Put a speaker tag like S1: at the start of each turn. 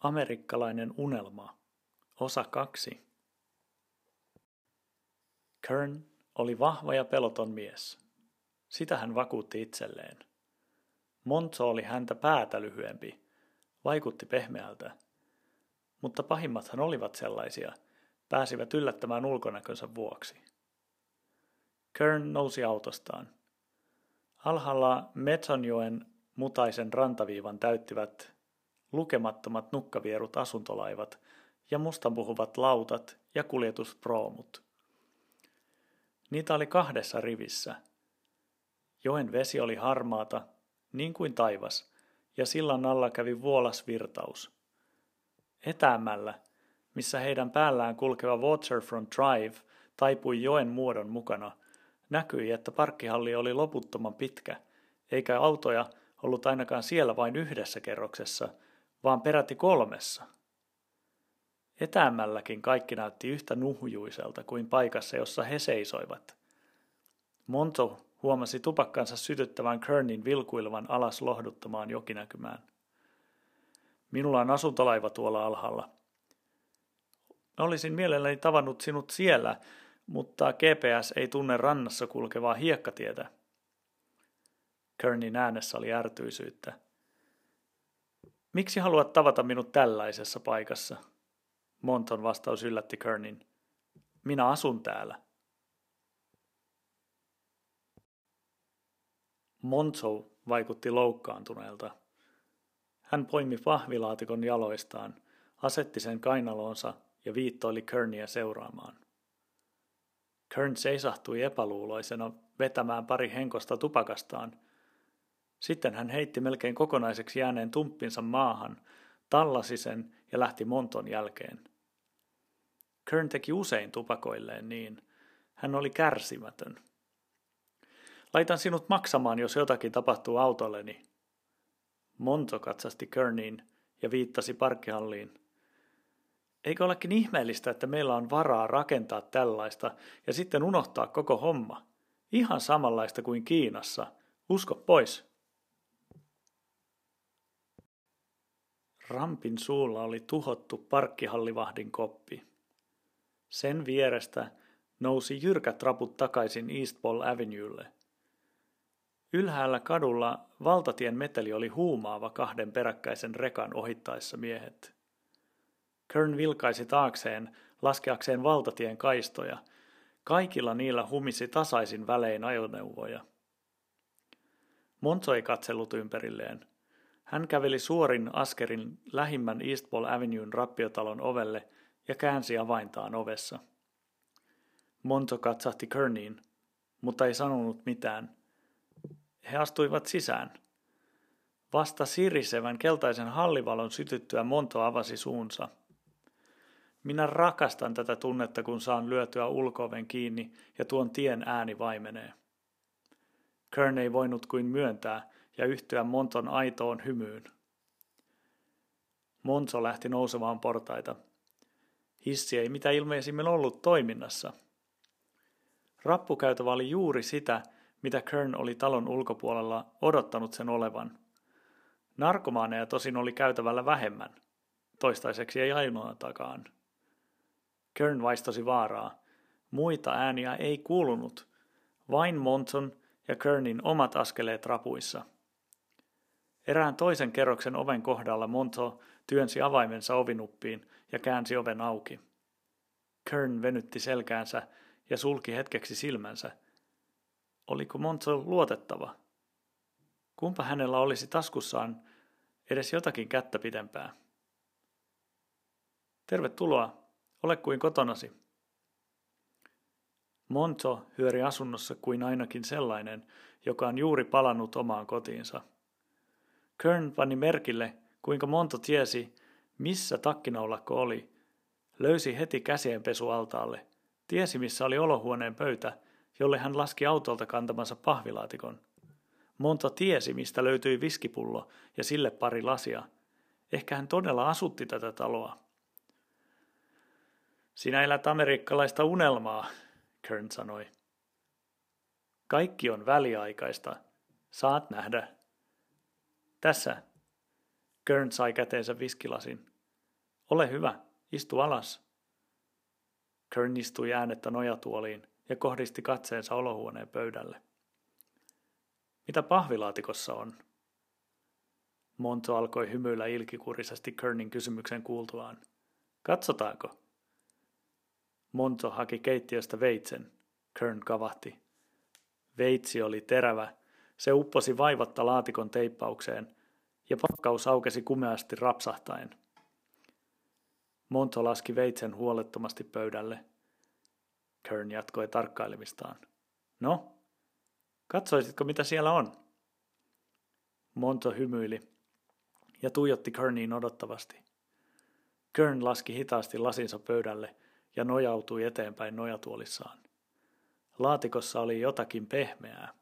S1: Amerikkalainen unelma, osa kaksi. Kern oli vahva ja peloton mies. Sitä hän vakuutti itselleen. Monzo oli häntä päätä lyhyempi, vaikutti pehmeältä. Mutta pahimmathan olivat sellaisia, pääsivät yllättämään ulkonäkönsä vuoksi. Kern nousi autostaan. Alhaalla Metsonjoen mutaisen rantaviivan täyttivät lukemattomat nukkavierut asuntolaivat ja mustanpuhuvat lautat ja kuljetusproomut. Niitä oli kahdessa rivissä. Joen vesi oli harmaata, niin kuin taivas, ja sillan alla kävi vuolas virtaus. Etäämällä, missä heidän päällään kulkeva Waterfront Drive taipui joen muodon mukana, näkyi, että parkkihalli oli loputtoman pitkä, eikä autoja ollut ainakaan siellä vain yhdessä kerroksessa, vaan peräti kolmessa. Etäämmälläkin kaikki näytti yhtä nuhjuiselta kuin paikassa, jossa he seisoivat. Monto huomasi tupakkansa sytyttävän Kernin vilkuilevan alas lohduttamaan jokinäkymään. Minulla on asuntolaiva tuolla alhaalla. Olisin mielelläni tavannut sinut siellä, mutta GPS ei tunne rannassa kulkevaa hiekkatietä. Kernin äänessä oli ärtyisyyttä. Miksi haluat tavata minut tällaisessa paikassa? Monton vastaus yllätti Kernin. Minä asun täällä. Monzo vaikutti loukkaantuneelta. Hän poimi pahvilaatikon jaloistaan, asetti sen kainaloonsa ja viittoili Kernia seuraamaan. Kern seisahtui epäluuloisena vetämään pari henkosta tupakastaan. Sitten hän heitti melkein kokonaiseksi jääneen tumppinsa maahan, tallasi sen ja lähti Monton jälkeen. Kern teki usein tupakoilleen niin. Hän oli kärsimätön. Laitan sinut maksamaan, jos jotakin tapahtuu autolleni. Monto katsasti Kerniin ja viittasi parkkihalliin. Eikö olekin ihmeellistä, että meillä on varaa rakentaa tällaista ja sitten unohtaa koko homma? Ihan samanlaista kuin Kiinassa. Usko pois. Rampin suulla oli tuhottu parkkihallivahdin koppi. Sen vierestä nousi jyrkät raput takaisin Eastball Avenuelle. Ylhäällä kadulla valtatien meteli oli huumaava kahden peräkkäisen rekan ohittaessa miehet. Kern vilkaisi taakseen laskeakseen valtatien kaistoja. Kaikilla niillä humisi tasaisin välein ajoneuvoja. Monzo ei katsellut ympärilleen. Hän käveli suorin askerin lähimmän Eastball Avenuen rappiotalon ovelle ja käänsi avaintaan ovessa. Monto katsahti Kerniin, mutta ei sanonut mitään. He astuivat sisään. Vasta sirisevän keltaisen hallivalon sytyttyä Monto avasi suunsa. Minä rakastan tätä tunnetta, kun saan lyötyä ulkooven kiinni ja tuon tien ääni vaimenee. Kern ei voinut kuin myöntää ja yhtyä Monton aitoon hymyyn. Monso lähti nousemaan portaita. Hissi ei mitä ilmeisimmin ollut toiminnassa. Rappukäytävä oli juuri sitä, mitä Kern oli talon ulkopuolella odottanut sen olevan. Narkomaaneja tosin oli käytävällä vähemmän. Toistaiseksi ei ainoatakaan. Kern vaistosi vaaraa. Muita ääniä ei kuulunut, vain Monson ja Kernin omat askeleet rapuissa. Erään toisen kerroksen oven kohdalla Monto työnsi avaimensa ovinuppiin ja käänsi oven auki. Kern venytti selkäänsä ja sulki hetkeksi silmänsä. Oliko Monto luotettava? Kumpa hänellä olisi taskussaan edes jotakin kättä pidempää? Tervetuloa, ole kuin kotonasi. Monto hyöri asunnossa kuin ainakin sellainen, joka on juuri palannut omaan kotiinsa. Kern pani merkille, kuinka Monto tiesi, missä takkinaulakko oli, löysi heti käsienpesualtaalle, tiesi missä oli olohuoneen pöytä, jolle hän laski autolta kantamansa pahvilaatikon. Monto tiesi, mistä löytyi viskipullo ja sille pari lasia. Ehkä hän todella asutti tätä taloa. Sinä elät amerikkalaista unelmaa, Kern sanoi. Kaikki on väliaikaista. Saat nähdä. Tässä. Kern sai käteensä viskilasin. Ole hyvä, istu alas. Kern istui äänettä nojatuoliin ja kohdisti katseensa olohuoneen pöydälle. Mitä pahvilaatikossa on? Monto alkoi hymyillä ilkikurisesti Kernin kysymyksen kuultuaan. Katsotaanko? Monto haki keittiöstä veitsen. Kern kavahti. Veitsi oli terävä. Se upposi vaivatta laatikon teippaukseen, ja pakkaus aukesi kumeasti rapsahtaen. Monto laski veitsen huolettomasti pöydälle. Kern jatkoi tarkkailemistaan. No, katsoisitko mitä siellä on? Monto hymyili ja tuijotti Kerniin odottavasti. Kern laski hitaasti lasinsa pöydälle ja nojautui eteenpäin nojatuolissaan. Laatikossa oli jotakin pehmeää,